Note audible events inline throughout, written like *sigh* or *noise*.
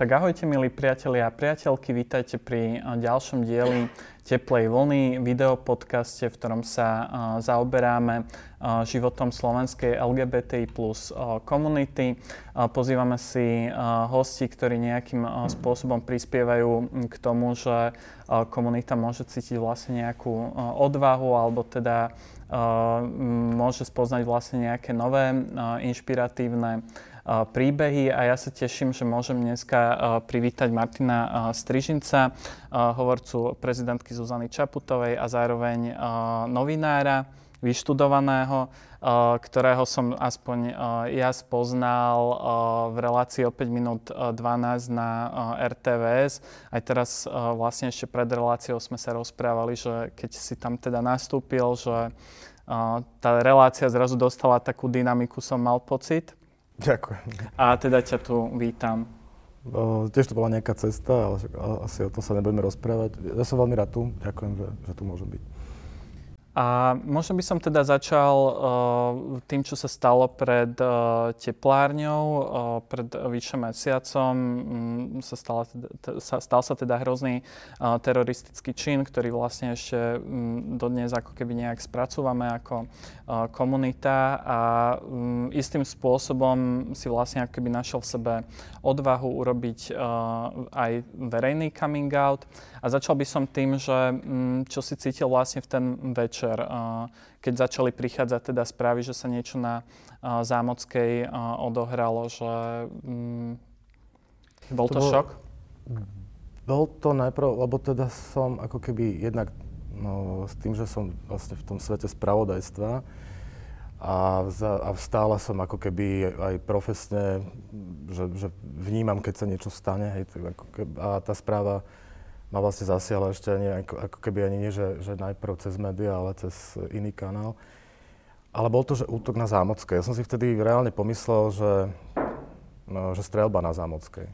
tak ahojte milí priatelia a priateľky, vítajte pri ďalšom dieli Teplej vlny, videopodcaste, v ktorom sa zaoberáme životom slovenskej LGBTI plus komunity. Pozývame si hosti, ktorí nejakým spôsobom prispievajú k tomu, že komunita môže cítiť vlastne nejakú odvahu alebo teda môže spoznať vlastne nejaké nové inšpiratívne príbehy a ja sa teším, že môžem dneska privítať Martina Strižinca, hovorcu prezidentky Zuzany Čaputovej a zároveň novinára vyštudovaného, ktorého som aspoň ja spoznal v relácii o 5 minút 12 na RTVS. Aj teraz vlastne ešte pred reláciou sme sa rozprávali, že keď si tam teda nastúpil, že tá relácia zrazu dostala takú dynamiku, som mal pocit. Ďakujem. A teda ťa tu vítam. O, tiež to bola nejaká cesta, ale asi o tom sa nebudeme rozprávať. Ja som veľmi rád tu. Ďakujem, že, že tu môžem byť. A možno by som teda začal uh, tým, čo sa stalo pred uh, teplárňou. Uh, pred vyše mesiacom um, sa, stala, teda, sa, stal sa teda hrozný uh, teroristický čin, ktorý vlastne ešte um, dodnes ako keby nejak spracúvame ako uh, komunita a um, istým spôsobom si vlastne ako keby našiel v sebe odvahu urobiť uh, aj verejný coming out. A začal by som tým, že um, čo si cítil vlastne v ten večer večer, keď začali prichádzať teda správy, že sa niečo na Zámockej odohralo, že mm, bol to, to bol, šok? Bol to najprv, lebo teda som ako keby jednak no, s tým, že som vlastne v tom svete spravodajstva a, za, a stále som ako keby aj profesne, že, že vnímam, keď sa niečo stane, hej, ako keby, a tá správa ma vlastne zasiahla ešte ani, ako, ako keby ani nie, že, že najprv cez médiá, ale cez iný kanál. Ale bol to, že útok na Zámockej. Ja som si vtedy reálne pomyslel, že, no, že strelba na Zámockej.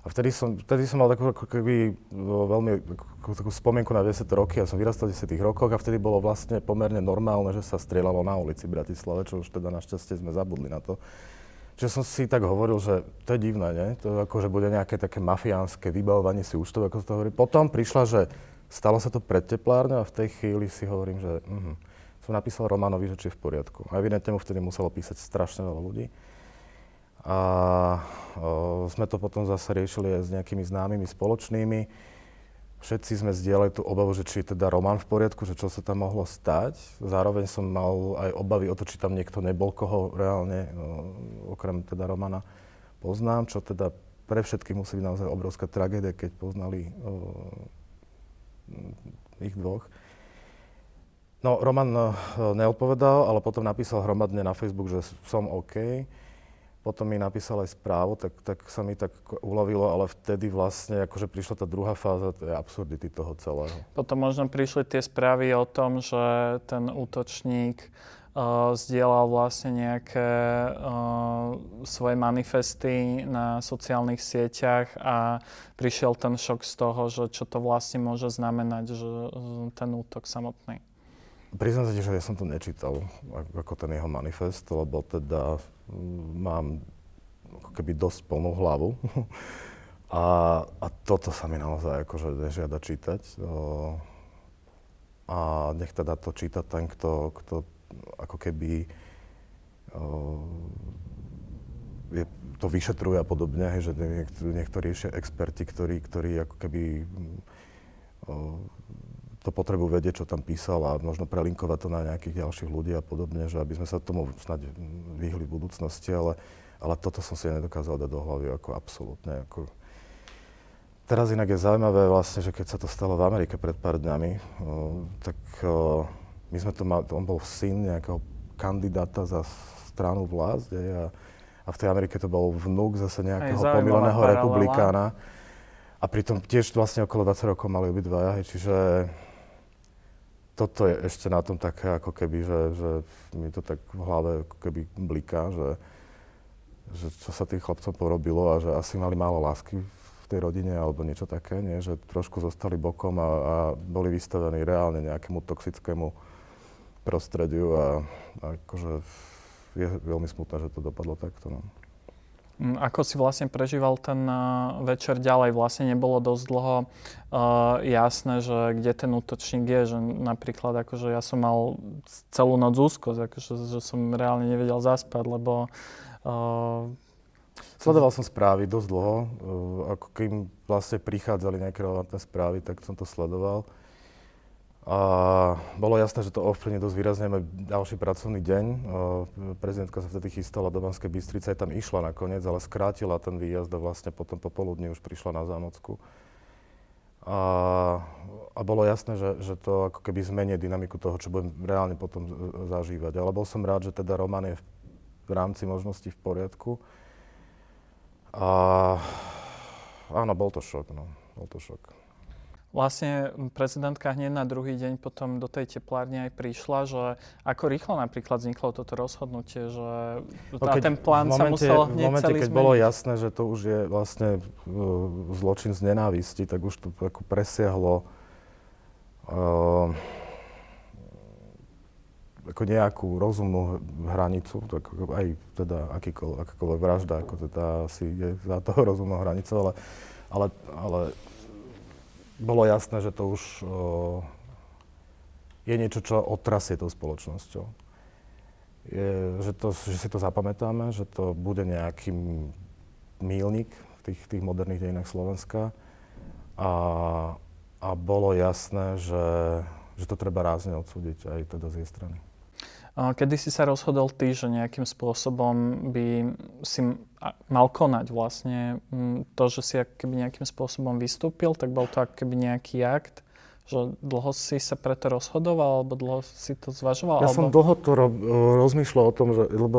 A vtedy som, vtedy som mal takú ako keby no, veľmi ako, takú spomienku na 10 roky. Ja som vyrastal v 10 rokoch a vtedy bolo vlastne pomerne normálne, že sa strieľalo na ulici v Bratislave, čo už teda našťastie sme zabudli na to. Čiže som si tak hovoril, že to je divné, nie? To ako, že bude nejaké také mafiánske vybavovanie si účtov, ako to hovorí. Potom prišla, že stalo sa to pred teplárne a v tej chvíli si hovorím, že uh-huh. som napísal Romanovi, že či je v poriadku. A evidentne mu vtedy muselo písať strašne veľa ľudí. A o, sme to potom zase riešili aj s nejakými známymi spoločnými Všetci sme zdieľali tú obavu, že či je teda Roman v poriadku, že čo sa tam mohlo stať. Zároveň som mal aj obavy o to, či tam niekto nebol, koho reálne, no, okrem teda Romana, poznám, čo teda pre všetkých musí byť naozaj obrovská tragédia, keď poznali o, ich dvoch. No, Roman o, neodpovedal, ale potom napísal hromadne na Facebook, že som OK potom mi napísal aj správu, tak, tak sa mi tak ulovilo, ale vtedy vlastne akože prišla tá druhá fáza tej absurdity toho celého. Potom možno prišli tie správy o tom, že ten útočník uh, zdieľal vlastne nejaké uh, svoje manifesty na sociálnych sieťach a prišiel ten šok z toho, že čo to vlastne môže znamenať, že ten útok samotný. Priznám sa že ja som to nečítal, ako ten jeho manifest, lebo teda mám ako keby dosť plnú hlavu. *laughs* a, a toto sa mi naozaj akože nežiada čítať. A nech teda to číta ten, kto, kto ako keby je, to vyšetruje a podobne, že niektorí, niektorí experti, ktorí, ktorí ako keby o, to potrebu vedieť, čo tam písal a možno prelinkovať to na nejakých ďalších ľudí a podobne, že aby sme sa tomu snad vyhli v budúcnosti, ale, ale toto som si nedokázal dať do hlavy ako absolútne. Ako... Teraz inak je zaujímavé vlastne, že keď sa to stalo v Amerike pred pár dňami, tak my sme to mali, on bol syn nejakého kandidáta za stranu vlast a, a v tej Amerike to bol vnúk zase nejakého pomileného republikána. A pritom tiež vlastne okolo 20 rokov mali obidvaja, čiže toto je ešte na tom také, ako keby, že, že mi to tak v hlave ako keby bliká, že, že čo sa tým chlapcom porobilo a že asi mali málo lásky v tej rodine alebo niečo také, nie? že trošku zostali bokom a, a boli vystavení reálne nejakému toxickému prostrediu a, a akože je veľmi smutné, že to dopadlo takto. No. Mm, ako si vlastne prežíval ten uh, večer ďalej? Vlastne nebolo dosť dlho uh, jasné, že kde ten útočník je, že napríklad akože ja som mal celú noc úzkosť, akože, že som reálne nevedel zaspať, lebo uh, Sledoval som správy dosť dlho, uh, ako kým vlastne prichádzali nejaké relevantné správy, tak som to sledoval. A bolo jasné, že to ovplyvne dosť výrazne aj ďalší pracovný deň. Prezidentka sa vtedy chystala do Banskej Bystrice, aj tam išla nakoniec, ale skrátila ten výjazd a vlastne potom popoludní už prišla na Zámocku. A, a bolo jasné, že, že to ako keby zmenie dynamiku toho, čo budem reálne potom zažívať. Ale bol som rád, že teda Roman je v, v rámci možností v poriadku. A áno, bol to šok, no. Bol to šok. Vlastne prezidentka hneď na druhý deň potom do tej teplárne aj prišla, že ako rýchlo napríklad vzniklo toto rozhodnutie, že no keď, ten plán momente, sa musel hneď V momente, celý keď zmeniť. bolo jasné, že to už je vlastne uh, zločin z nenávisti, tak už to ako presiahlo uh, ako nejakú rozumnú hranicu, tak aj teda akýkoľvek, akákoľvek vražda, ako teda asi je za toho rozumnou hranicou, ale, ale, ale bolo jasné, že to už o, je niečo, čo otrasie tou spoločnosťou. Je, že, to, že si to zapamätáme, že to bude nejaký mílnik v tých, tých moderných dejinách Slovenska. A, a bolo jasné, že, že to treba rázne odsúdiť aj teda z jej strany. Kedy si sa rozhodol ty, že nejakým spôsobom by si mal konať vlastne to, že si keby nejakým spôsobom vystúpil, tak bol to keby nejaký akt, že dlho si sa preto rozhodoval, alebo dlho si to zvažoval? Ja alebo... som dlho to ro- rozmýšľal o tom, že, lebo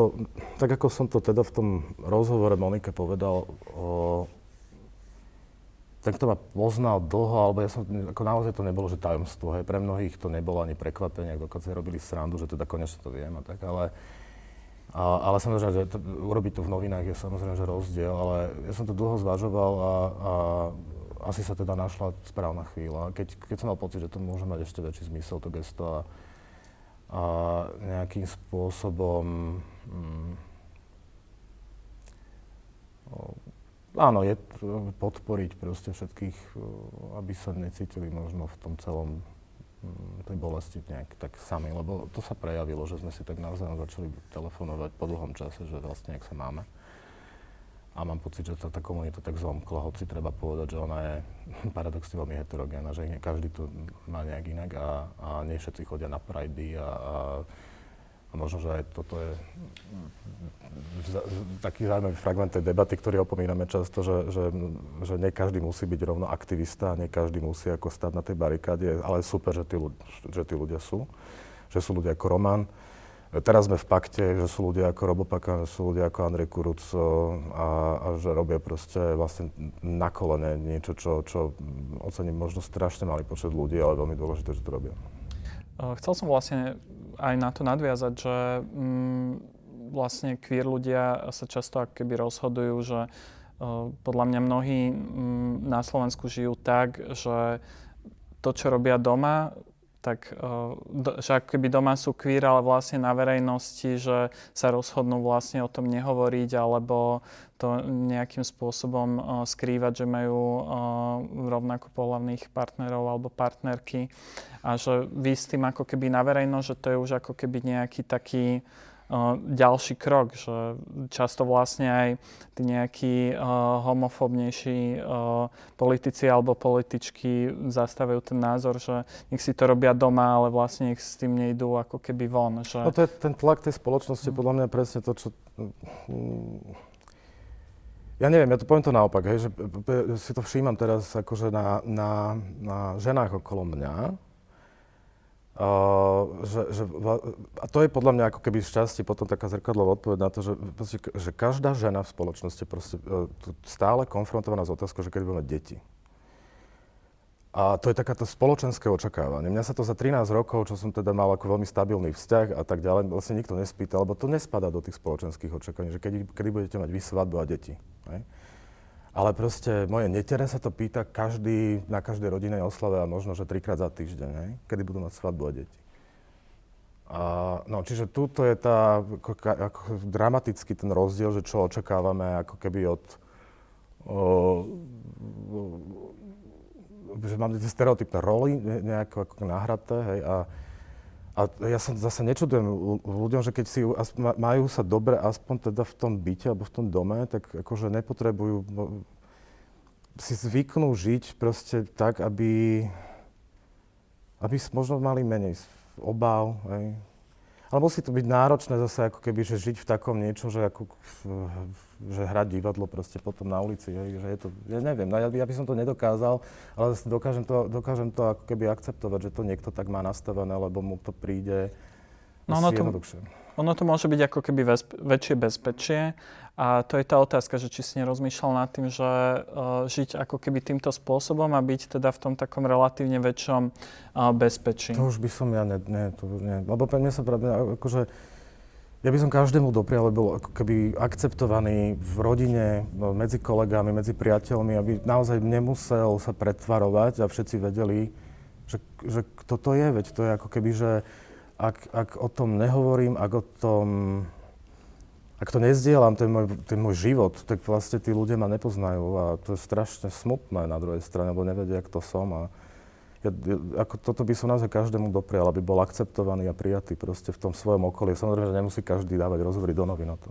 tak ako som to teda v tom rozhovore Monike povedal, o, ten, kto ma poznal dlho, alebo ja som, ako naozaj to nebolo, že tajomstvo, hej, pre mnohých to nebolo ani prekvapenie, ak dokonca robili srandu, že teda konečne to viem a tak, ale, a, ale samozrejme, že to, urobiť to v novinách je samozrejme, že rozdiel, ale ja som to dlho zvažoval a, a asi sa teda našla správna chvíľa. Keď, keď som mal pocit, že to môže mať ešte väčší zmysel, to gesto a, a nejakým spôsobom mm, áno, je podporiť proste všetkých, aby sa necítili možno v tom celom tej bolesti nejak tak sami, lebo to sa prejavilo, že sme si tak navzájom začali telefonovať po dlhom čase, že vlastne jak sa máme. A mám pocit, že tá, tá komunita tak zlomkla, hoci treba povedať, že ona je *laughs* paradoxne veľmi heterogénna, že každý to má nejak inak a, a nie všetci chodia na prajdy a, a a možno, že aj toto je taký zaujímavý fragment tej debaty, ktorý opomíname často, že, že, že nie každý musí byť rovno aktivista, nie každý musí ako stať na tej barikáde, ale super, že tí, že tí ľudia sú, že sú ľudia ako Roman. Teraz sme v pakte, že sú ľudia ako Robopakan, že sú ľudia ako Andrej Kuruco a, a že robia proste vlastne na kolene niečo, čo, čo ocením možno strašne malý počet ľudí, ale veľmi dôležité, že to robia. Chcel som vlastne aj na to nadviazať, že mm, vlastne queer ľudia sa často ako keby rozhodujú, že uh, podľa mňa mnohí mm, na Slovensku žijú tak, že to, čo robia doma, tak do, že ako keby doma sú queer, ale vlastne na verejnosti, že sa rozhodnú vlastne o tom nehovoriť alebo to nejakým spôsobom uh, skrývať, že majú uh, rovnako pohľavných partnerov alebo partnerky a že vy s tým ako keby na verejnosť, že to je už ako keby nejaký taký uh, ďalší krok, že často vlastne aj tí nejakí uh, homofóbnejší uh, politici alebo političky zastavujú ten názor, že nech si to robia doma, ale vlastne nech s tým nejdú ako keby von. Že... No to je ten tlak tej spoločnosti, mm. podľa mňa presne to, čo... Ja neviem, ja to poviem to naopak, hej, že si to všímam teraz akože na, na, na ženách okolo mňa, Uh, že, že, a to je podľa mňa ako keby šťastie potom taká zrkadlová odpoveď na to, že, že každá žena v spoločnosti proste uh, stále konfrontovaná s otázkou, že kedy bude mať deti. A to je takáto spoločenské očakávanie. Mňa sa to za 13 rokov, čo som teda mal ako veľmi stabilný vzťah a tak ďalej, vlastne nikto nespýtal, lebo to nespada do tých spoločenských očakávaní, že kedy, kedy budete mať vy svadbu a deti. Hej? Ale proste moje netere sa to pýta každý, na každej rodinej oslave a možno, že trikrát za týždeň, hej? kedy budú mať svadbu a deti. A, no, čiže tuto je tá, ako, ako dramatický ten rozdiel, že čo očakávame ako keby od, o, o, že máme tie stereotypné roly nejako ako nahraté, hej, a, a ja sa zase nečudujem ľuďom, že keď si majú sa dobre aspoň teda v tom byte alebo v tom dome, tak akože nepotrebujú no, si zvyknú žiť proste tak, aby, aby možno mali menej obav, hej. Ale musí to byť náročné zase ako keby, že žiť v takom niečo, že, ako, že hrať divadlo proste potom na ulici, hej, že je to, ja neviem, no ja, ja by som to nedokázal, ale dokážem to, dokážem to ako keby akceptovať, že to niekto tak má nastavené, lebo mu to príde no, ono to, ono to môže byť ako keby väčšie bezpečie, a to je tá otázka, že či si nerozmýšľal nad tým, že uh, žiť ako keby týmto spôsobom a byť teda v tom takom relatívne väčšom uh, bezpečí. To už by som ja, ne, ne, to nie. Lebo pre mňa sa práve, akože, ja by som každému doprial, aby bol ako keby akceptovaný v rodine, no, medzi kolegami, medzi priateľmi, aby naozaj nemusel sa pretvarovať a všetci vedeli, že, že kto to je, veď to je ako keby, že ak, ak o tom nehovorím, ak o tom ak to nezdielam, ten môj, ten môj život, tak vlastne tí ľudia ma nepoznajú a to je strašne smutné na druhej strane, lebo nevedia, kto som a ja, ja, ako toto by som naozaj každému doprial, aby bol akceptovaný a prijatý proste v tom svojom okolí. Samozrejme, že nemusí každý dávať rozhovory do novín o to.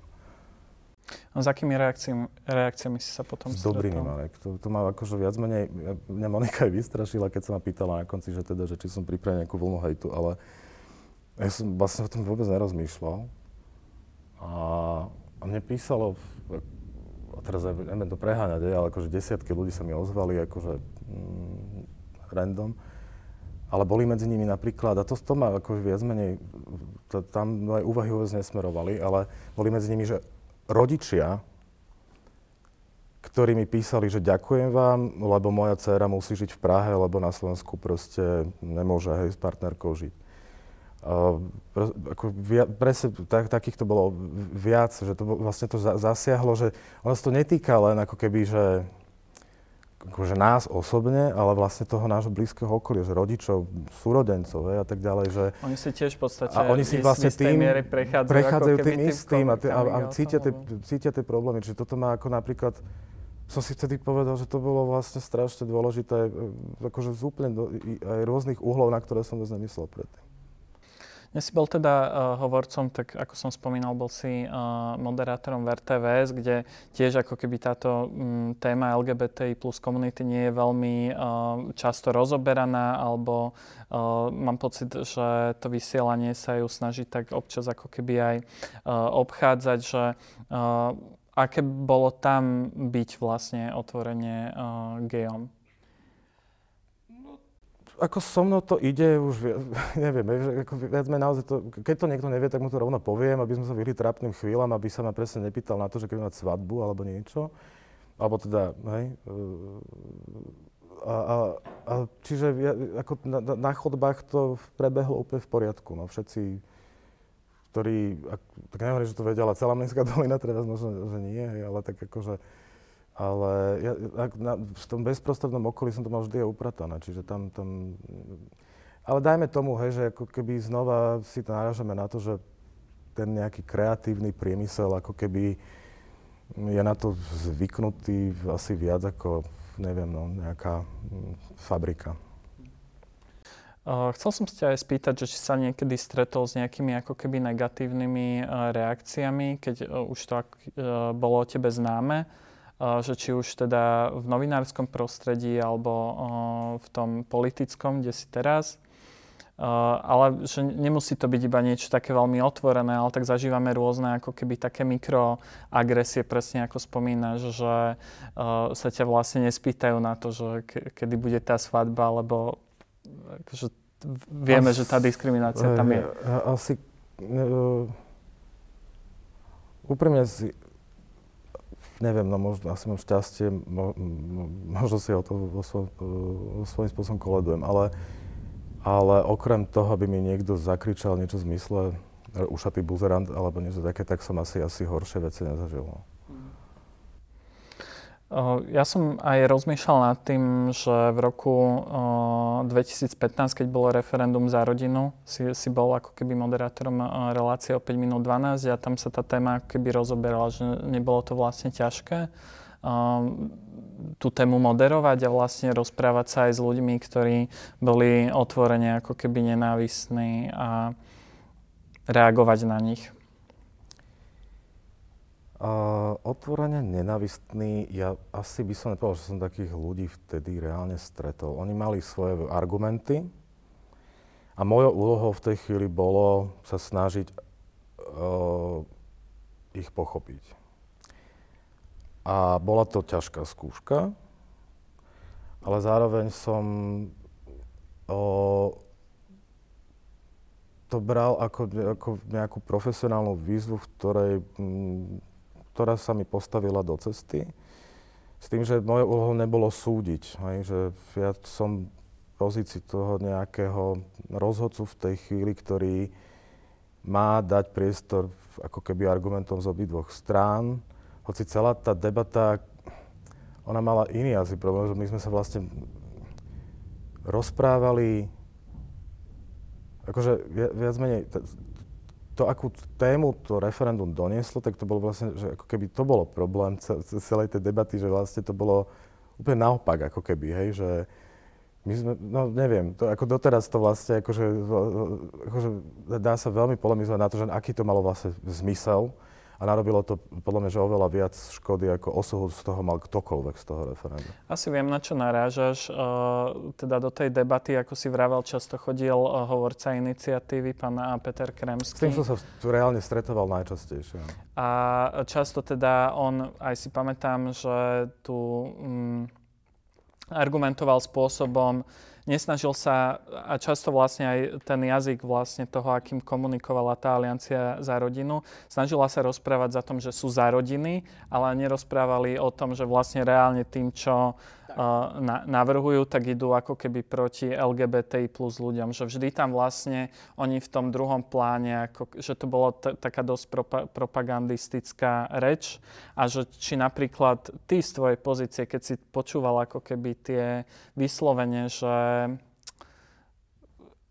A s akými reakciami, reakciami si sa potom S dobrými, Marek. To, to ma akože viac menej, mňa Monika aj vystrašila, keď sa ma pýtala na konci, že teda, že či som pripravený nejakú vlnu hejtu, ale ja som vlastne o tom vôbec nerozmýšľal. A, a mne písalo, a teraz neviem to preháňať, ale akože desiatky ľudí sa mi ozvali, akože mm, random. Ale boli medzi nimi napríklad, a to, to ma akože viac menej, to, tam moje úvahy vôbec nesmerovali, ale boli medzi nimi, že rodičia, ktorí mi písali, že ďakujem vám, lebo moja dcéra musí žiť v Prahe, lebo na Slovensku proste nemôže hej, s partnerkou žiť. Uh, ako via, presne tak, takýchto bolo viac, že to vlastne to za, zasiahlo, že ono sa to netýka len ako keby, že akože nás osobne, ale vlastne toho nášho blízkeho okolia, že rodičov, súrodencov hej, a tak ďalej. Že, oni si tiež v podstate a oni si vlastne tým prechádzajú, prechádzajú tým istým a, a, a cítia, tie, cítia tie problémy. Čiže toto má ako napríklad, som si vtedy povedal, že to bolo vlastne strašne dôležité, e, akože z úplne do, aj rôznych uhlov, na ktoré som vôbec nemyslel predtým. Dnes si bol teda uh, hovorcom, tak ako som spomínal, bol si uh, moderátorom v RTVS, kde tiež ako keby táto um, téma LGBTI plus komunity nie je veľmi uh, často rozoberaná, alebo uh, mám pocit, že to vysielanie sa ju snaží tak občas ako keby aj uh, obchádzať, že uh, aké bolo tam byť vlastne otvorene uh, gejom? Ako so mnou to ide, už *laughs* neviem, ako viac menej naozaj to, keď to niekto nevie, tak mu to rovno poviem, aby sme sa vyhli trápnym chvíľam, aby sa ma presne nepýtal na to, že keď mať svadbu alebo niečo. Alebo teda, hej. E, a, a, a čiže ako na, na chodbách to prebehlo úplne v poriadku. No. Všetci, ktorí, ak, tak nehovorím, že to vedia, ale celá Mlinská *laughs* dolina, teraz možno, že nie, ale tak akože, ale ja, na, v tom bezprostrednom okolí som to mal vždy upratané, čiže tam, tam... Ale dajme tomu, hej, že ako keby znova si to naražame na to, že ten nejaký kreatívny priemysel ako keby je na to zvyknutý asi viac ako, neviem, no, nejaká mm, fabrika. chcel som sa aj spýtať, že či sa niekedy stretol s nejakými ako keby negatívnymi reakciami, keď už to bolo o tebe známe že či už teda v novinárskom prostredí alebo v tom politickom, kde si teraz, ale že nemusí to byť iba niečo také veľmi otvorené, ale tak zažívame rôzne ako keby také mikroagresie, presne ako spomínaš, že sa ťa vlastne nespýtajú na to, že kedy bude tá svadba, lebo akože vieme, As, že tá diskriminácia tam je. Asi úprimne si neviem, no možno asi mám šťastie, mo, možno si o to vo, svoj, vo svojím spôsobom koledujem, ale, ale okrem toho, aby mi niekto zakričal niečo v zmysle e, ušatý buzerant alebo niečo také, tak som asi, asi horšie veci nezažil. Ja som aj rozmýšľal nad tým, že v roku 2015, keď bolo referendum za rodinu, si, si bol ako keby moderátorom relácie o 5 minút 12 a tam sa tá téma ako keby rozoberala, že nebolo to vlastne ťažké tú tému moderovať a vlastne rozprávať sa aj s ľuďmi, ktorí boli otvorene ako keby nenávistní a reagovať na nich. Uh, otvorene nenavistný, ja asi by som nepovedal, že som takých ľudí vtedy reálne stretol. Oni mali svoje argumenty a mojou úlohou v tej chvíli bolo sa snažiť uh, ich pochopiť. A bola to ťažká skúška, ale zároveň som uh, to bral ako, ako nejakú profesionálnu výzvu, v ktorej ktorá sa mi postavila do cesty. S tým, že mojou úlohou nebolo súdiť. Hej, že ja som v pozícii toho nejakého rozhodcu v tej chvíli, ktorý má dať priestor ako keby argumentom z obidvoch strán. Hoci celá tá debata, ona mala iný asi problém, že my sme sa vlastne rozprávali, akože viac menej, to, akú tému to referendum donieslo, tak to bolo vlastne, že ako keby to bolo problém celej tej debaty, že vlastne to bolo úplne naopak, ako keby, hej, že my sme, no neviem, to, ako doteraz to vlastne, akože, akože dá sa veľmi polemizovať na to, že aký to malo vlastne zmysel, a narobilo to podľa mňa, že oveľa viac škody, ako osohu z toho mal ktokoľvek z toho referenda. Asi viem, na čo narážaš. Uh, teda do tej debaty, ako si vravel, často chodil uh, hovorca iniciatívy, pán Peter Kremský. S tým som sa tu reálne stretoval najčastejšie. A často teda on, aj si pamätám, že tu um, argumentoval spôsobom, nesnažil sa, a často vlastne aj ten jazyk vlastne toho, akým komunikovala tá aliancia za rodinu, snažila sa rozprávať za tom, že sú za rodiny, ale nerozprávali o tom, že vlastne reálne tým, čo na, navrhujú, tak idú ako keby proti LGBTI plus ľuďom. Že vždy tam vlastne oni v tom druhom pláne, ako, že to bolo t- taká dosť propa- propagandistická reč a že či napríklad ty z tvojej pozície, keď si počúval ako keby tie vyslovene, že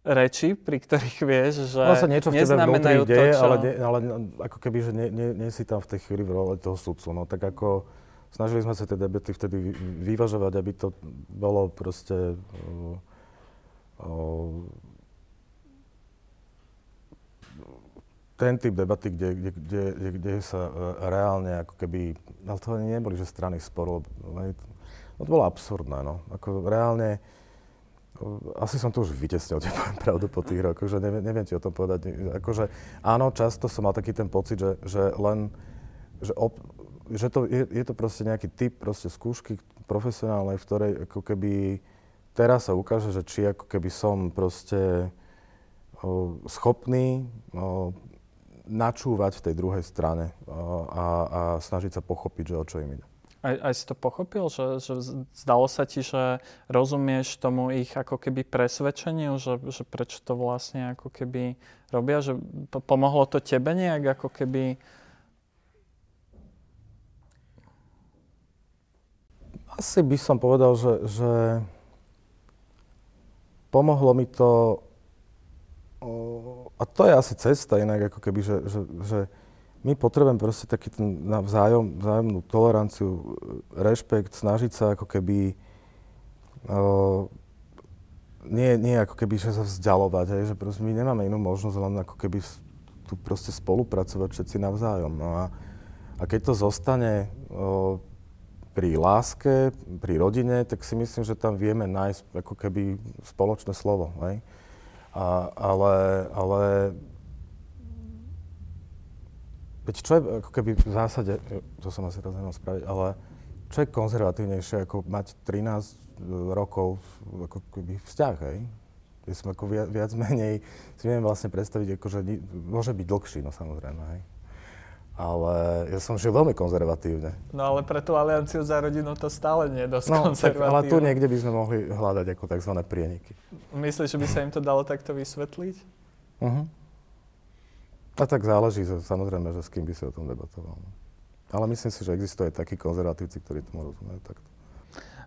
reči, pri ktorých vieš, že no, sa niečo v tebe to, deje, čo... ale, ne, ale ako keby, že nie, nie, nie si tam v tej chvíli v role toho sudcu. No tak ako snažili sme sa tie debaty vtedy vyvažovať, aby to bolo proste uh, uh, ten typ debaty, kde, kde, kde, kde sa uh, reálne ako keby, ale to ani neboli, že strany sporu, no to bolo absurdné, no. Ako reálne, asi som to už vytesnil, *laughs* ti pravdu po tých rokoch, že neviem, neviem ti o tom povedať. Akože áno, často som mal taký ten pocit, že, že len, že op, že to, je, je to proste nejaký typ proste skúšky profesionálnej, v ktorej ako keby teraz sa ukáže, že či ako keby som proste o, schopný o, načúvať v tej druhej strane o, a, a snažiť sa pochopiť, že o čo im ide. Aj, aj si to pochopil, že, že zdalo sa ti, že rozumieš tomu ich ako keby presvedčeniu, že, že prečo to vlastne ako keby robia, že pomohlo to tebe nejak ako keby Asi by som povedal, že, že pomohlo mi to, a to je asi cesta inak, ako keby, že, že, že my potrebujeme proste taký ten vzájom, vzájomnú toleranciu, rešpekt, snažiť sa ako keby, o, nie, nie ako keby, že sa vzdialovať, hej, že proste my nemáme inú možnosť len ako keby tu proste spolupracovať všetci navzájom. No a, a keď to zostane o, pri láske, pri rodine, tak si myslím, že tam vieme nájsť ako keby spoločné slovo. Hej? A, ale, ale veď čo je ako keby v zásade, to som asi raz nemal spraviť, ale čo je konzervatívnejšie ako mať 13 rokov ako keby vzťah, hej? Ja som ako viac, viac menej, si viem vlastne predstaviť, ako, že môže byť dlhší, no samozrejme, hej ale ja som žil veľmi konzervatívne. No ale pre tú alianciu za rodinu to stále nie je dosť no. Tak, ale tu niekde by sme mohli hľadať ako tzv. prieniky. Myslíš, že by sa im to dalo takto vysvetliť? Uh-huh. A tak záleží samozrejme, že s kým by si o tom debatoval. No. Ale myslím si, že existujú aj takí konzervatívci, ktorí tomu rozumejú takto.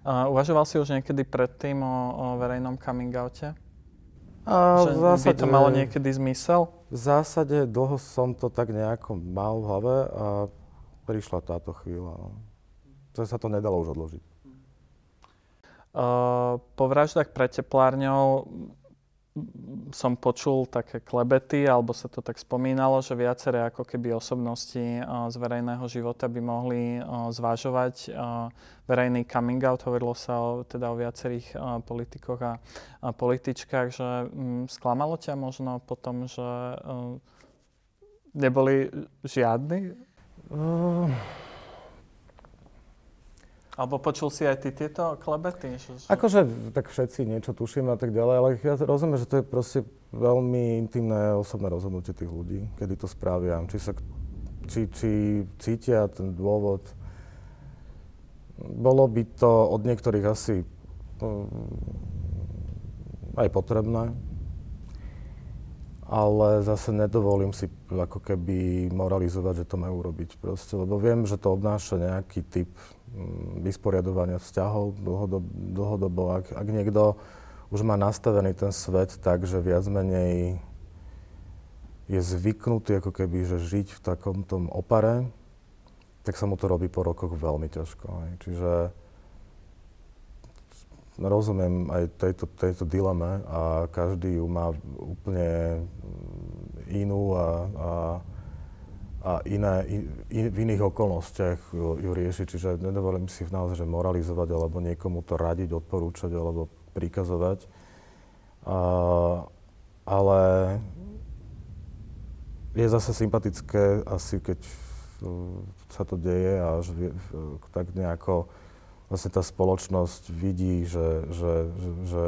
Uh, uvažoval si už niekedy predtým o, o verejnom coming oute? A že v zásade, by to malo niekedy zmysel? V zásade dlho som to tak nejako mal v hlave a prišla táto chvíľa. No. To sa to nedalo už odložiť. Uh, po vraždách pre teplárňou som počul také klebety, alebo sa to tak spomínalo, že viaceré ako keby osobnosti uh, z verejného života by mohli uh, zvažovať uh, verejný coming out. Hovorilo sa o, teda o viacerých politikoch a, političkách, že um, sklamalo ťa možno potom, že neboli žiadni? Uh... Alebo počul si aj ty tieto klebety? Že, že... Akože tak všetci niečo tušíme a tak ďalej, ale ja rozumiem, že to je proste veľmi intimné osobné rozhodnutie tých ľudí, kedy to spravia. Či, sa, či, či cítia ten dôvod. Bolo by to od niektorých asi um, aj potrebné, ale zase nedovolím si ako keby moralizovať, že to majú robiť proste, lebo viem, že to obnáša nejaký typ vysporiadovania vzťahov dlhodobo. dlhodobo. Ak, ak niekto už má nastavený ten svet tak, že viac menej je zvyknutý ako keby, že žiť v takom tom opare, tak sa mu to robí po rokoch veľmi ťažko. Hej. Čiže rozumiem aj tejto, tejto dileme a každý ju má úplne inú a, a a iné, in, v iných okolnostiach ju, riešiť. Čiže nedovolím si naozaj že moralizovať alebo niekomu to radiť, odporúčať alebo prikazovať. A, ale je zase sympatické asi, keď sa to deje a že, tak nejako vlastne tá spoločnosť vidí, že, že, že, že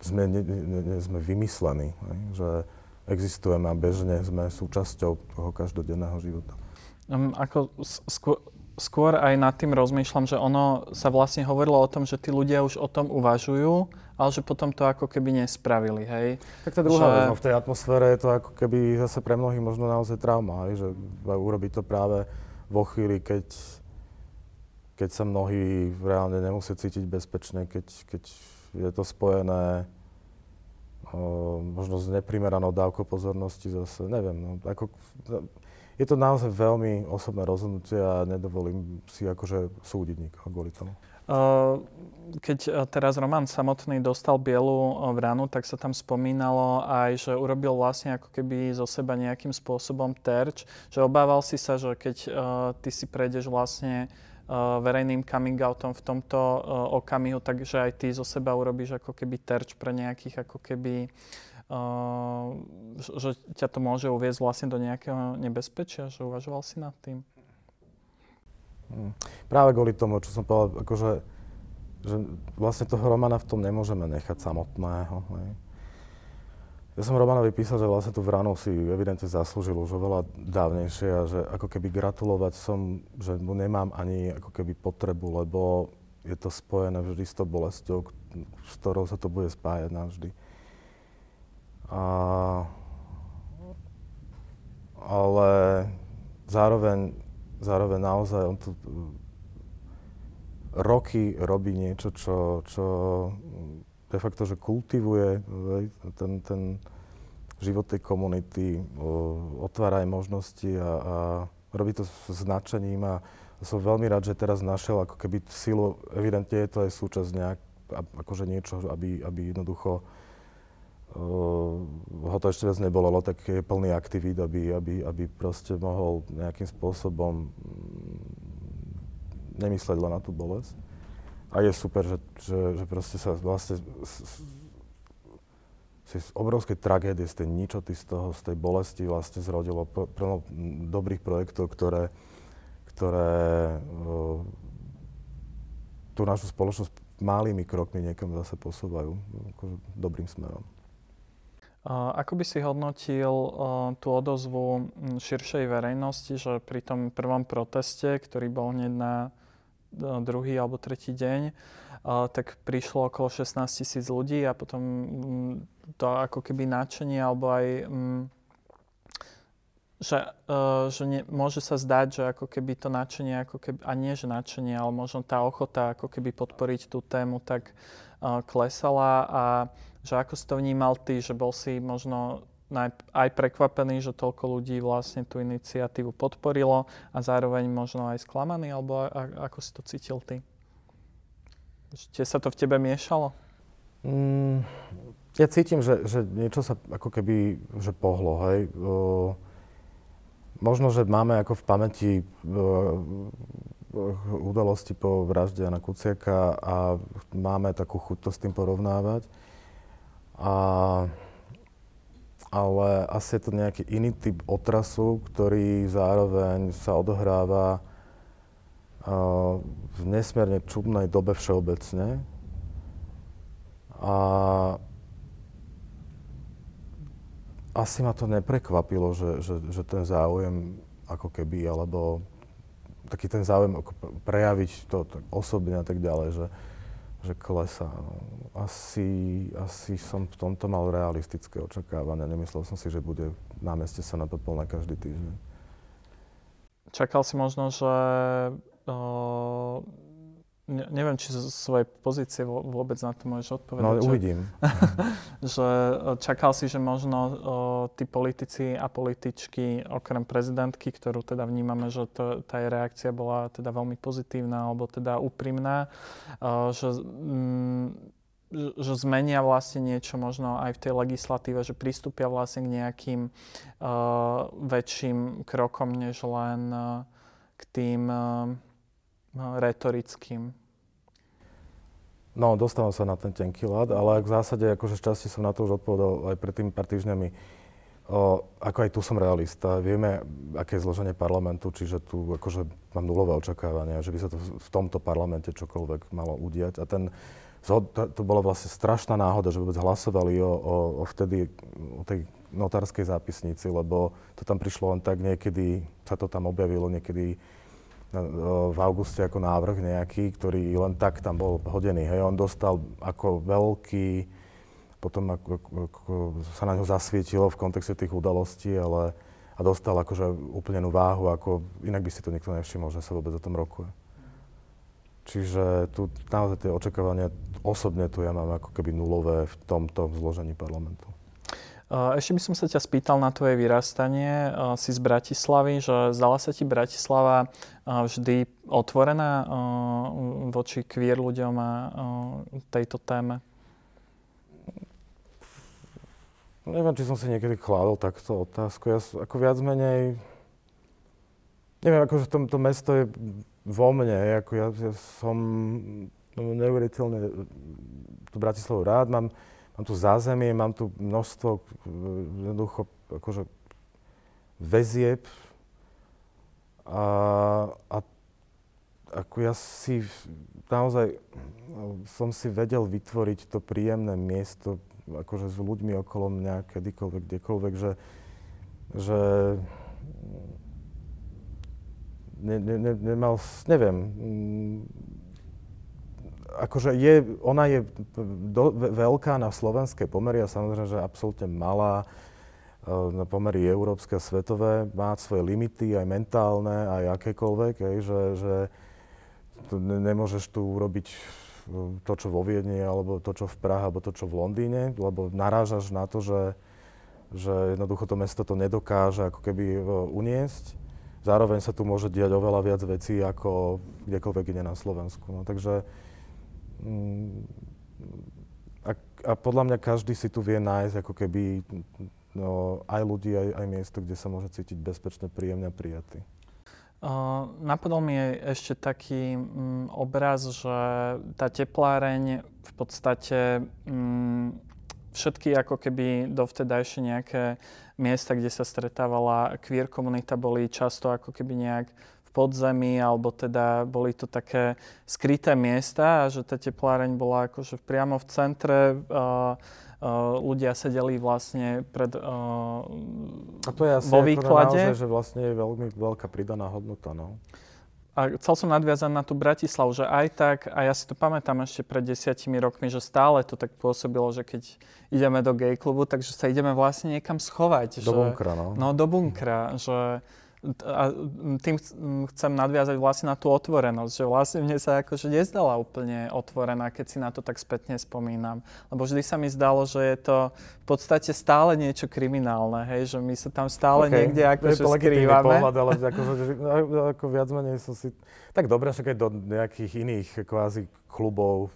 sme, ne, ne, ne, sme vymyslení. Že, existujeme a bežne sme súčasťou toho každodenného života. Um, ako skôr, skôr aj nad tým rozmýšľam, že ono sa vlastne hovorilo o tom, že tí ľudia už o tom uvažujú, ale že potom to ako keby nespravili, hej? Tak tá druhá že... vec, no v tej atmosfére je to ako keby zase pre mnohých možno naozaj trauma, hej? že urobiť to práve vo chvíli, keď, keď sa mnohí reálne nemusia cítiť bezpečne, keď, keď je to spojené možno s neprimeranou dávkou pozornosti zase, neviem. No, ako, je to naozaj veľmi osobné rozhodnutie a nedovolím si akože súdiť nikoho kvôli tomu. Keď teraz Roman samotný dostal bielu vranu, tak sa tam spomínalo aj, že urobil vlastne ako keby zo seba nejakým spôsobom terč, že obával si sa, že keď ty si prejdeš vlastne verejným coming outom v tomto uh, okamihu, takže aj ty zo seba urobíš ako keby terč pre nejakých ako keby Uh, že ťa to môže uviezť vlastne do nejakého nebezpečia, že uvažoval si nad tým? Hmm. Práve kvôli tomu, čo som povedal, akože, že vlastne toho Romana v tom nemôžeme nechať samotného. Hej. Ja som Romanovi písal, že vlastne tú vranu si evidentne zaslúžil už oveľa dávnejšie a že ako keby gratulovať som, že mu nemám ani ako keby potrebu, lebo je to spojené vždy s tou bolestou, s ktorou sa to bude spájať navždy. A, ale zároveň, zároveň naozaj on tu roky robí niečo, čo, čo de facto, že kultivuje ten, ten život tej komunity, otvára aj možnosti a, a robí to s značením a som veľmi rád, že teraz našiel ako keby silu, evidentne je to aj súčasť nejak, akože niečo, aby, aby jednoducho ho to ešte viac nebolelo, tak je plný aktivít, aby, aby, aby proste mohol nejakým spôsobom mm, nemysleť len na tú bolesť. A je super, že, že, že proste sa vlastne z, z obrovskej tragédie, z tej ničoty, z toho, z tej bolesti vlastne zrodilo plno dobrých projektov, ktoré, ktoré uh, tú našu spoločnosť malými krokmi niekam zase posúvajú akože dobrým smerom. Ako by si hodnotil tú odozvu širšej verejnosti, že pri tom prvom proteste, ktorý bol hneď na druhý alebo tretí deň, tak prišlo okolo 16 tisíc ľudí a potom mm, to ako keby náčenie alebo aj mm, že, uh, že ne, môže sa zdať, že ako keby to nadšenie, ako keby, a nie že nadšenie, ale možno tá ochota ako keby podporiť tú tému tak uh, klesala a že ako si to vnímal ty, že bol si možno aj prekvapený, že toľko ľudí vlastne tú iniciatívu podporilo a zároveň možno aj sklamaný, alebo ako si to cítil ty? Či sa to v tebe miešalo? Mm, ja cítim, že, že niečo sa ako keby že pohlo, hej. O, možno, že máme ako v pamäti o, udalosti po vražde Jana Kuciaka a máme takú chuť to s tým porovnávať. A ale asi je to nejaký iný typ otrasu, ktorý zároveň sa odohráva uh, v nesmierne čudnej dobe všeobecne. A asi ma to neprekvapilo, že, že, že ten záujem ako keby, alebo taký ten záujem ako prejaviť to tak osobne a tak ďalej, že, že klesá. Asi, asi som v tomto mal realistické očakávania. Nemyslel som si, že bude na meste sa na každý týždeň. Čakal si možno, že uh, ne, neviem, či zo svojej pozície vôbec na to môžeš odpovedať. No, uvidím. *laughs* že e, čakal si, že možno o, e, tí politici a političky, okrem prezidentky, ktorú teda vnímame, že to, tá jej reakcia bola teda veľmi pozitívna alebo teda úprimná, o, e, že, mm, že zmenia vlastne niečo možno aj v tej legislatíve, že pristúpia vlastne k nejakým o, väčším krokom, než len o, k tým retorickým. No, dostávam sa na ten tenký ľad, ale v zásade akože šťastie som na to už odpovedal aj pred tými pár týždňami. O, ako aj tu som realista. Vieme, aké je zloženie parlamentu, čiže tu akože mám nulové očakávania, že by sa to v tomto parlamente čokoľvek malo udiať. A ten, to, bolo vlastne strašná náhoda, že vôbec hlasovali o, o, o vtedy, o tej notárskej zápisnici, lebo to tam prišlo len tak niekedy, sa to tam objavilo niekedy v auguste ako návrh nejaký, ktorý len tak tam bol hodený. Hej. On dostal ako veľký, potom ako, ako sa na ňo zasvietilo v kontexte tých udalostí, ale a dostal akože úplnenú váhu, ako inak by si to nikto nevšimol, že sa vôbec o tom rokuje. Čiže tu naozaj tie očakávania osobne tu ja mám ako keby nulové v tomto zložení parlamentu. Ešte by som sa ťa spýtal na tvoje vyrastanie. Si z Bratislavy, že zdala sa ti Bratislava vždy otvorená voči queer ľuďom a tejto téme? Neviem, či som si niekedy kládol takto otázku. Ja ako viac menej... Neviem, akože to, to mesto je vo mne. Ako ja, ja som neuveriteľne tú Bratislavu rád. Mám, mám tu zázemie, mám tu množstvo jednoducho akože väzieb. A, a ako ja si naozaj som si vedel vytvoriť to príjemné miesto akože s ľuďmi okolo mňa, kedykoľvek, kdekoľvek, že, že ne, ne, ne, nemal, neviem, akože je, ona je do, veľká na slovenské pomery a samozrejme, že absolútne malá e, na pomery európske a svetové, má svoje limity, aj mentálne, aj akékoľvek, aj, že, že nemôžeš tu urobiť e, to, čo vo Viedni, alebo to, čo v Prahe, alebo to, čo v Londýne, lebo narážaš na to, že, že jednoducho to mesto to nedokáže ako keby e, uniesť. Zároveň sa tu môže diať oveľa viac vecí ako kdekoľvek ide na Slovensku. No, takže a, a podľa mňa každý si tu vie nájsť ako keby no, aj ľudí, aj, aj miesto, kde sa môže cítiť bezpečne, príjemne a prijatý. Uh, napadol mi ešte taký um, obraz, že tá tepláreň v podstate um, všetky ako keby dovtedajšie nejaké miesta, kde sa stretávala queer komunita, boli často ako keby nejak podzemí, alebo teda boli to také skryté miesta a že tá tepláreň bola akože priamo v centre. Uh, uh, ľudia sedeli vlastne pred, uh, a to je asi vo výklade. Naozaj, že vlastne je veľmi veľká pridaná hodnota, no. a chcel som nadviazať na tú Bratislavu, že aj tak, a ja si to pamätám ešte pred desiatimi rokmi, že stále to tak pôsobilo, že keď ideme do gay klubu, takže sa ideme vlastne niekam schovať. Do že, bunkra, no. No, do bunkra, že a tým chcem nadviazať vlastne na tú otvorenosť, že vlastne mne sa akože nezdala úplne otvorená, keď si na to tak spätne spomínam. Lebo vždy sa mi zdalo, že je to v podstate stále niečo kriminálne, hej, že my sa tam stále okay. niekde akože skrývame. pohľad, ale akože, ako viac menej som si... Tak dobre, však aj do nejakých iných kvázi klubov,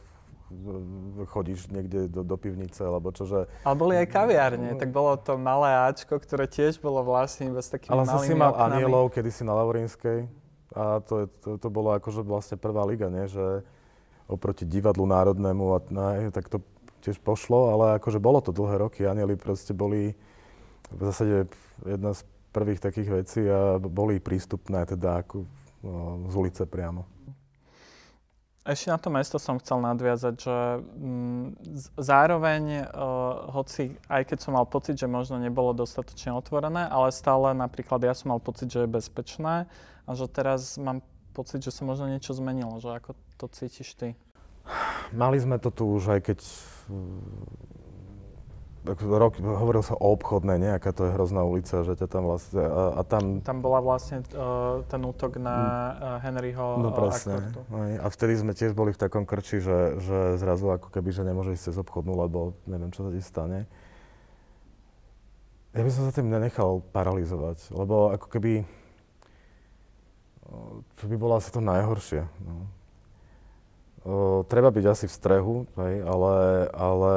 chodíš niekde do, do pivnice, alebo čože... Ale boli aj kaviárne, tak bolo to malé Ačko, ktoré tiež bolo vlastne bez takými Ale malými si mal oknami. Anielov kedysi na Laurinskej a to, to, to bolo akože vlastne prvá liga, nie? Že oproti divadlu národnému a na, tak to tiež pošlo, ale akože bolo to dlhé roky. Anieli proste boli v zásade jedna z prvých takých vecí a boli prístupné teda ako no, z ulice priamo. Ešte na to mesto som chcel nadviazať, že m, mm, zároveň, uh, hoci aj keď som mal pocit, že možno nebolo dostatočne otvorené, ale stále napríklad ja som mal pocit, že je bezpečné a že teraz mám pocit, že sa možno niečo zmenilo, že ako to cítiš ty? Mali sme to tu už aj keď rok, hovoril sa o obchodnej, nejaká to je hrozná ulica, že ťa tam vlastne, a, a tam... Tam bola vlastne uh, ten útok na uh, Henryho No presne. A vtedy sme tiež boli v takom krči, že, že zrazu ako keby, že nemôže ísť cez obchodnú, lebo neviem, čo sa ti stane. Ja by som sa tým nenechal paralizovať, lebo ako keby... To by bolo asi to najhoršie. No. O, treba byť asi v strehu, hej, ale, ale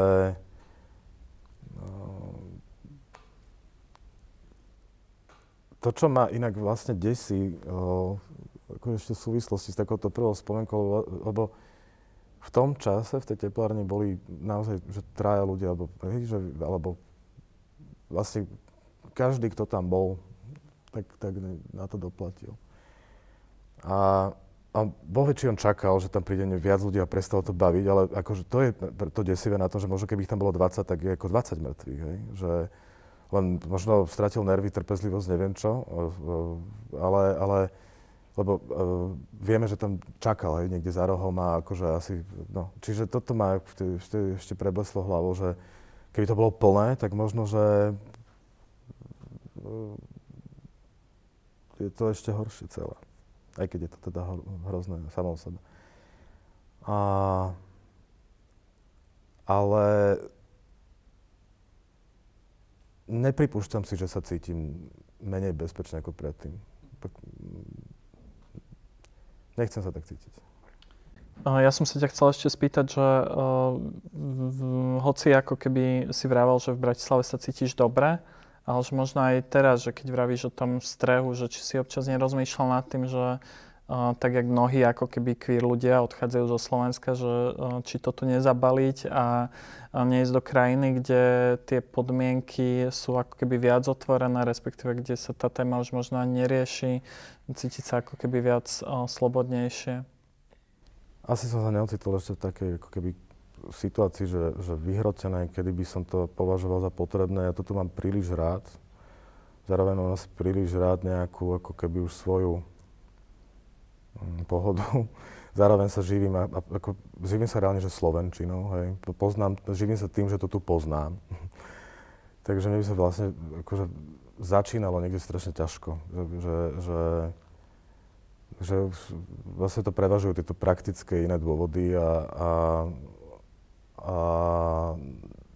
to, čo ma inak vlastne desí, ako ešte v súvislosti s takouto prvou spomenkou, lebo v tom čase v tej teplárni boli naozaj, že traja ľudia, alebo, že, alebo vlastne každý, kto tam bol, tak, tak na to doplatil. A, a Boh či on čakal, že tam príde viac ľudí a prestalo to baviť, ale akože to je to desivé na tom, že možno keby ich tam bolo 20, tak je ako 20 mŕtvych, hej? Že, len možno stratil nervy, trpezlivosť, neviem čo, ale, ale lebo uh, vieme, že tam čakal aj niekde za rohom a akože asi, no, čiže toto ma vtedy, vtedy ešte prebleslo hlavou, že keby to bolo plné, tak možno, že uh, je to ešte horšie celé. Aj keď je to teda hrozné samo o sebe. A, ale nepripúšťam si, že sa cítim menej bezpečne ako predtým. Nechcem sa tak cítiť. Ja som sa ťa chcel ešte spýtať, že uh, v, hoci ako keby si vravel, že v Bratislave sa cítiš dobre, ale že možno aj teraz, že keď vravíš o tom strehu, že či si občas nerozmýšľal nad tým, že tak jak mnohí ako keby queer ľudia odchádzajú zo Slovenska, že či to tu nezabaliť a, a neísť do krajiny, kde tie podmienky sú ako keby viac otvorené, respektíve kde sa tá téma už možno ani nerieši, cítiť sa ako keby viac o, slobodnejšie. Asi som sa neocitol ešte v takej ako keby situácii, že, že vyhrotené, kedy by som to považoval za potrebné. Ja to tu mám príliš rád. Zároveň mám asi príliš rád nejakú ako keby už svoju Mm, pohodu. *laughs* Zároveň sa živím, ako, živím sa reálne, že Slovenčinou, hej. Poznám, živím sa tým, že to tu poznám. *laughs* Takže mi by sa vlastne akože začínalo niekde strašne ťažko, že, že, že, že vlastne to prevažujú tieto praktické iné dôvody a, a, a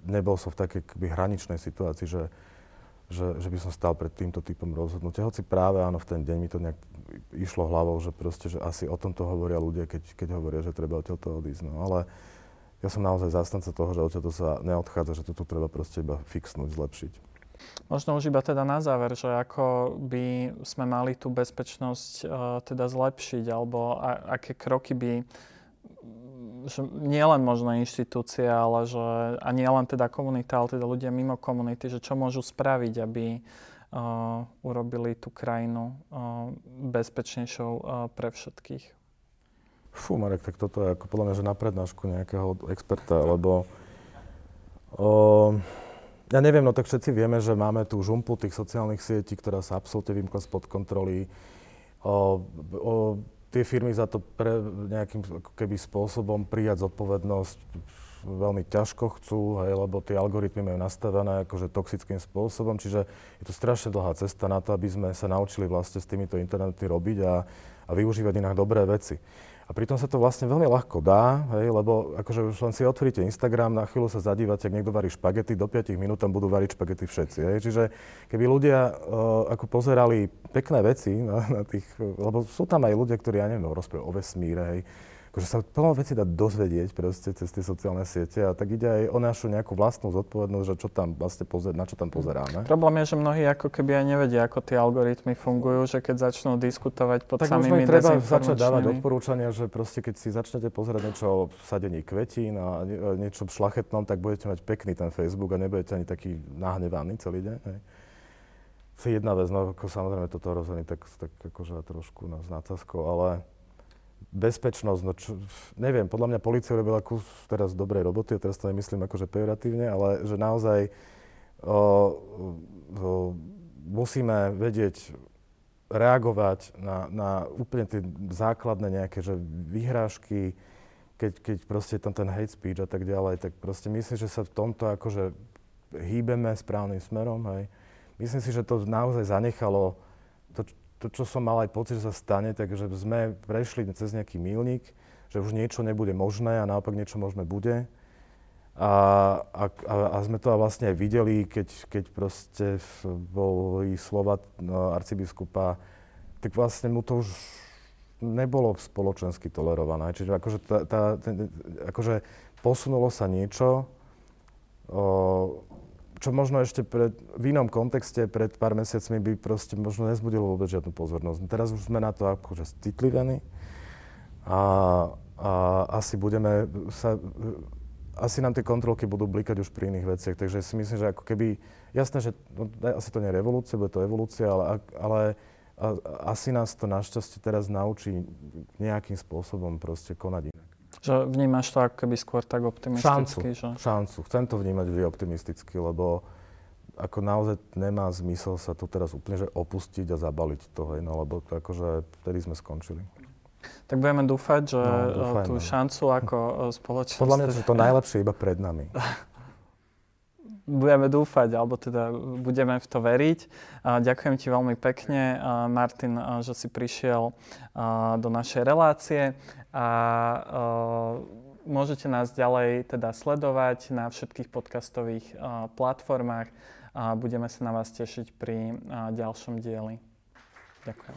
nebol som v takej hraničnej situácii, že, že, že by som stal pred týmto typom rozhodnutia. Hoci práve áno, v ten deň mi to nejak išlo hlavou, že proste, že asi o tomto hovoria ľudia, keď, keď hovoria, že treba odtiaľto odísť. No. Ale ja som naozaj zástanca toho, že odtiaľto sa neodchádza, že toto treba proste iba fixnúť, zlepšiť. Možno už iba teda na záver, že ako by sme mali tú bezpečnosť uh, teda zlepšiť, alebo a, aké kroky by že nie len možno inštitúcie, ale že, a nie teda komunita, ale teda ľudia mimo komunity, že čo môžu spraviť, aby, uh, urobili tú krajinu uh, bezpečnejšou uh, pre všetkých. Fú, Marek, tak toto je ako podľa mňa, že na prednášku nejakého experta, lebo uh, ja neviem, no tak všetci vieme, že máme tú žumpu tých sociálnych sietí, ktorá sa absolútne vymkla spod kontroly. O, o, tie firmy za to pre nejakým keby spôsobom prijať zodpovednosť veľmi ťažko chcú, hej, lebo tie algoritmy majú nastavené akože toxickým spôsobom, čiže je to strašne dlhá cesta na to, aby sme sa naučili vlastne s týmito internety robiť a, a využívať inak dobré veci. A pritom sa to vlastne veľmi ľahko dá, hej, lebo akože už len si otvoríte Instagram, na chvíľu sa zadívate, ak niekto varí špagety, do 5 minút tam budú variť špagety všetci. Hej. Čiže keby ľudia uh, ako pozerali pekné veci na, na tých, lebo sú tam aj ľudia, ktorí, ja neviem, rozprávajú o vesmíre, hej, akože sa plno veci dá dozvedieť proste cez tie sociálne siete a tak ide aj o našu nejakú vlastnú zodpovednosť, že čo tam vlastne pozer, na čo tam pozeráme. Problém je, že mnohí ako keby aj nevedia, ako tie algoritmy fungujú, že keď začnú diskutovať pod tak samými treba začať dávať odporúčania, že proste keď si začnete pozerať niečo o sadení kvetín a niečo šlachetnom, tak budete mať pekný ten Facebook a nebudete ani taký nahnevaný celý deň. Hej. To je jedna vec, no ako samozrejme toto rozhodne tak, tak akože trošku nás nacasko, ale bezpečnosť, no čo, neviem, podľa mňa policia robila kus teraz dobrej roboty, teraz to nemyslím akože pejoratívne, ale že naozaj o, o, musíme vedieť reagovať na, na úplne tie základné nejaké že vyhrážky, keď, keď proste je tam ten hate speech a tak ďalej, tak proste myslím, že sa v tomto akože hýbeme správnym smerom, hej. Myslím si, že to naozaj zanechalo to, to, čo som mal aj pocit, že sa stane, takže sme prešli cez nejaký milník, že už niečo nebude možné a naopak niečo možné bude. A, a, a sme to vlastne aj videli, keď, keď proste boli slova no, arcibiskupa, tak vlastne mu to už nebolo spoločensky tolerované. Čiže akože, tá, tá, ten, akože posunulo sa niečo, o, čo možno ešte pred, v inom kontexte pred pár mesiacmi by proste možno nezbudilo vôbec žiadnu pozornosť. Teraz už sme na to akože citlivení a, a asi budeme sa, asi nám tie kontrolky budú blikať už pri iných veciach, takže si myslím, že ako keby, jasné, že no, asi to nie je revolúcia, bude to evolúcia, ale, ale a, asi nás to našťastie teraz naučí nejakým spôsobom proste konať inak. Že vnímaš to ako keby skôr tak optimisticky? Šancu, že... šancu. Chcem to vnímať vždy optimisticky, lebo ako naozaj nemá zmysel sa tu teraz úplne že opustiť a zabaliť to, hej, no lebo to akože vtedy sme skončili. Tak budeme dúfať, že no, eh, dúfajme. tú šancu ako eh, spoločnosť... Podľa mňa že to najlepšie iba pred nami. *laughs* budeme dúfať, alebo teda budeme v to veriť. Ďakujem ti veľmi pekne, Martin, že si prišiel do našej relácie a môžete nás ďalej teda sledovať na všetkých podcastových platformách a budeme sa na vás tešiť pri ďalšom dieli. Ďakujem.